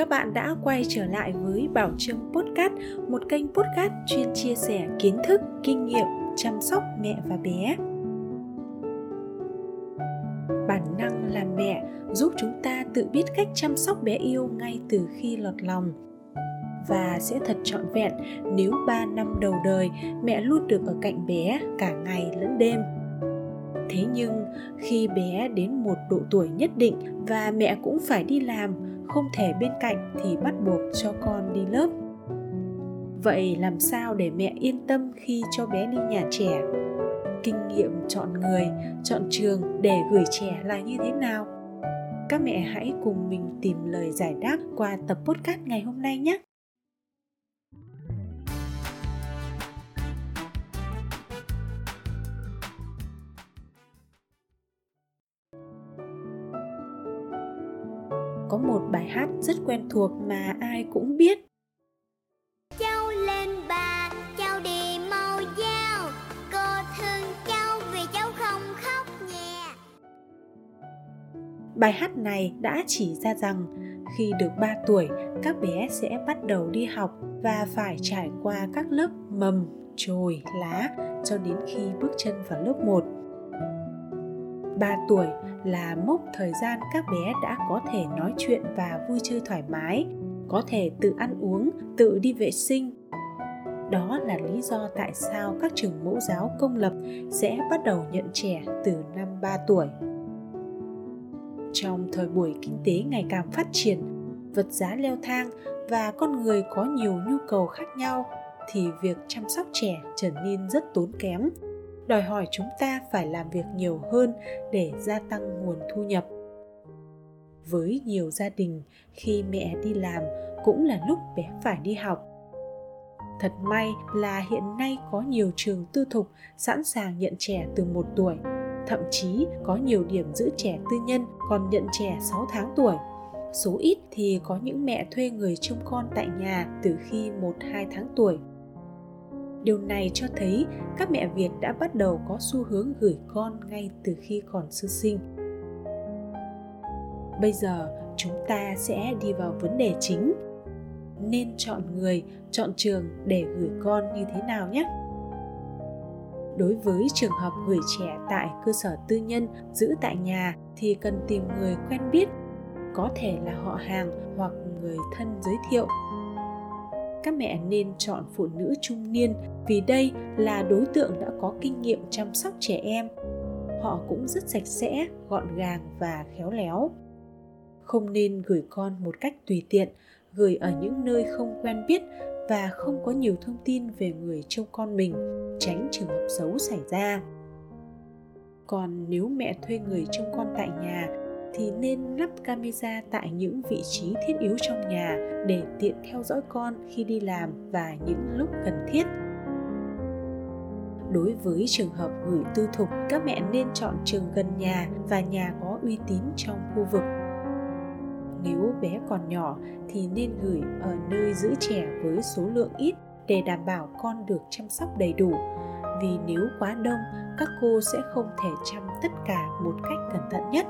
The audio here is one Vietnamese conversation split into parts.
các bạn đã quay trở lại với Bảo Trâm Podcast, một kênh podcast chuyên chia sẻ kiến thức, kinh nghiệm chăm sóc mẹ và bé. Bản năng làm mẹ giúp chúng ta tự biết cách chăm sóc bé yêu ngay từ khi lọt lòng và sẽ thật trọn vẹn nếu 3 năm đầu đời mẹ luôn được ở cạnh bé cả ngày lẫn đêm thế nhưng khi bé đến một độ tuổi nhất định và mẹ cũng phải đi làm không thể bên cạnh thì bắt buộc cho con đi lớp. Vậy làm sao để mẹ yên tâm khi cho bé đi nhà trẻ? Kinh nghiệm chọn người, chọn trường để gửi trẻ là như thế nào? Các mẹ hãy cùng mình tìm lời giải đáp qua tập podcast ngày hôm nay nhé! Có một bài hát rất quen thuộc mà ai cũng biết. Cháu lên bà cháu đi mau giao cô thương cháu vì cháu không khóc nhẹ bài hát này đã chỉ ra rằng khi được 3 tuổi các bé sẽ bắt đầu đi học và phải trải qua các lớp mầm chồi lá cho đến khi bước chân vào lớp 1 3 tuổi là mốc thời gian các bé đã có thể nói chuyện và vui chơi thoải mái, có thể tự ăn uống, tự đi vệ sinh. Đó là lý do tại sao các trường mẫu giáo công lập sẽ bắt đầu nhận trẻ từ năm 3 tuổi. Trong thời buổi kinh tế ngày càng phát triển, vật giá leo thang và con người có nhiều nhu cầu khác nhau thì việc chăm sóc trẻ trở nên rất tốn kém đòi hỏi chúng ta phải làm việc nhiều hơn để gia tăng nguồn thu nhập. Với nhiều gia đình, khi mẹ đi làm cũng là lúc bé phải đi học. Thật may là hiện nay có nhiều trường tư thục sẵn sàng nhận trẻ từ một tuổi, thậm chí có nhiều điểm giữ trẻ tư nhân còn nhận trẻ 6 tháng tuổi. Số ít thì có những mẹ thuê người trông con tại nhà từ khi 1-2 tháng tuổi điều này cho thấy các mẹ việt đã bắt đầu có xu hướng gửi con ngay từ khi còn sơ sinh. Bây giờ, chúng ta sẽ đi vào vấn đề chính. Nên chọn người, chọn trường để gửi con như thế nào nhé? Đối với trường hợp gửi trẻ tại cơ sở tư nhân giữ tại nhà thì cần tìm người quen biết, có thể là họ hàng hoặc người thân giới thiệu các mẹ nên chọn phụ nữ trung niên vì đây là đối tượng đã có kinh nghiệm chăm sóc trẻ em. Họ cũng rất sạch sẽ, gọn gàng và khéo léo. Không nên gửi con một cách tùy tiện, gửi ở những nơi không quen biết và không có nhiều thông tin về người trông con mình, tránh trường hợp xấu xảy ra. Còn nếu mẹ thuê người trông con tại nhà thì nên lắp camera tại những vị trí thiết yếu trong nhà để tiện theo dõi con khi đi làm và những lúc cần thiết. Đối với trường hợp gửi tư thục, các mẹ nên chọn trường gần nhà và nhà có uy tín trong khu vực. Nếu bé còn nhỏ thì nên gửi ở nơi giữ trẻ với số lượng ít để đảm bảo con được chăm sóc đầy đủ. Vì nếu quá đông, các cô sẽ không thể chăm tất cả một cách cẩn thận nhất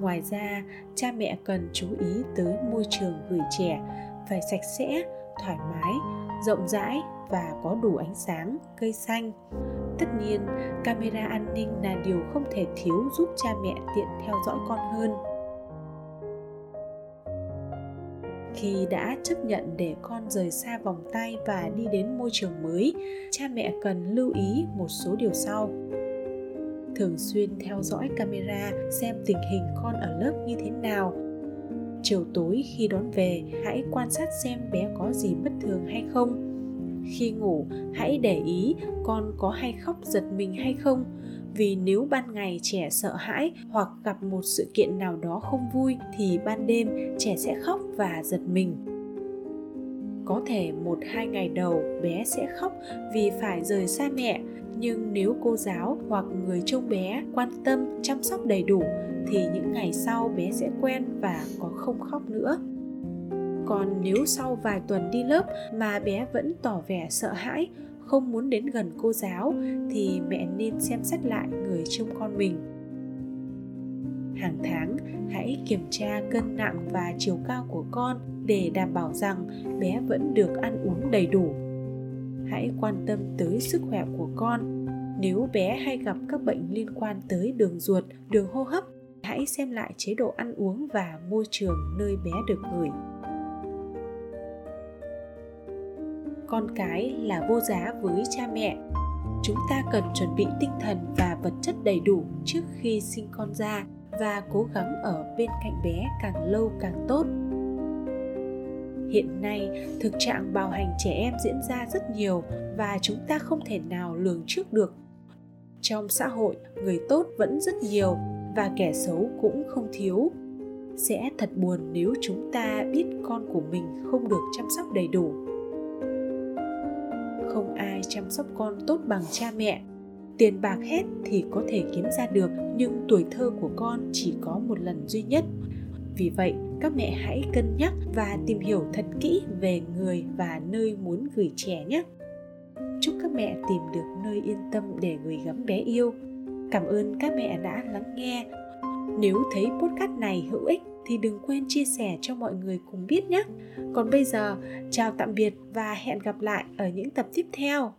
ngoài ra, cha mẹ cần chú ý tới môi trường gửi trẻ, phải sạch sẽ, thoải mái, rộng rãi và có đủ ánh sáng, cây xanh. Tất nhiên, camera an ninh là điều không thể thiếu giúp cha mẹ tiện theo dõi con hơn. Khi đã chấp nhận để con rời xa vòng tay và đi đến môi trường mới, cha mẹ cần lưu ý một số điều sau thường xuyên theo dõi camera, xem tình hình con ở lớp như thế nào. Chiều tối khi đón về, hãy quan sát xem bé có gì bất thường hay không. Khi ngủ, hãy để ý con có hay khóc giật mình hay không, vì nếu ban ngày trẻ sợ hãi hoặc gặp một sự kiện nào đó không vui thì ban đêm trẻ sẽ khóc và giật mình có thể một hai ngày đầu bé sẽ khóc vì phải rời xa mẹ. Nhưng nếu cô giáo hoặc người trông bé quan tâm chăm sóc đầy đủ, thì những ngày sau bé sẽ quen và có không khóc nữa. Còn nếu sau vài tuần đi lớp mà bé vẫn tỏ vẻ sợ hãi, không muốn đến gần cô giáo, thì mẹ nên xem xét lại người trông con mình. Hàng tháng, hãy kiểm tra cân nặng và chiều cao của con để đảm bảo rằng bé vẫn được ăn uống đầy đủ. Hãy quan tâm tới sức khỏe của con. Nếu bé hay gặp các bệnh liên quan tới đường ruột, đường hô hấp, hãy xem lại chế độ ăn uống và môi trường nơi bé được gửi con cái là vô giá với cha mẹ. Chúng ta cần chuẩn bị tinh thần và vật chất đầy đủ trước khi sinh con ra và cố gắng ở bên cạnh bé càng lâu càng tốt hiện nay, thực trạng bạo hành trẻ em diễn ra rất nhiều và chúng ta không thể nào lường trước được. Trong xã hội, người tốt vẫn rất nhiều và kẻ xấu cũng không thiếu. Sẽ thật buồn nếu chúng ta biết con của mình không được chăm sóc đầy đủ. Không ai chăm sóc con tốt bằng cha mẹ. Tiền bạc hết thì có thể kiếm ra được, nhưng tuổi thơ của con chỉ có một lần duy nhất. Vì vậy các mẹ hãy cân nhắc và tìm hiểu thật kỹ về người và nơi muốn gửi trẻ nhé. Chúc các mẹ tìm được nơi yên tâm để gửi gắm bé yêu. Cảm ơn các mẹ đã lắng nghe. Nếu thấy podcast này hữu ích thì đừng quên chia sẻ cho mọi người cùng biết nhé. Còn bây giờ, chào tạm biệt và hẹn gặp lại ở những tập tiếp theo.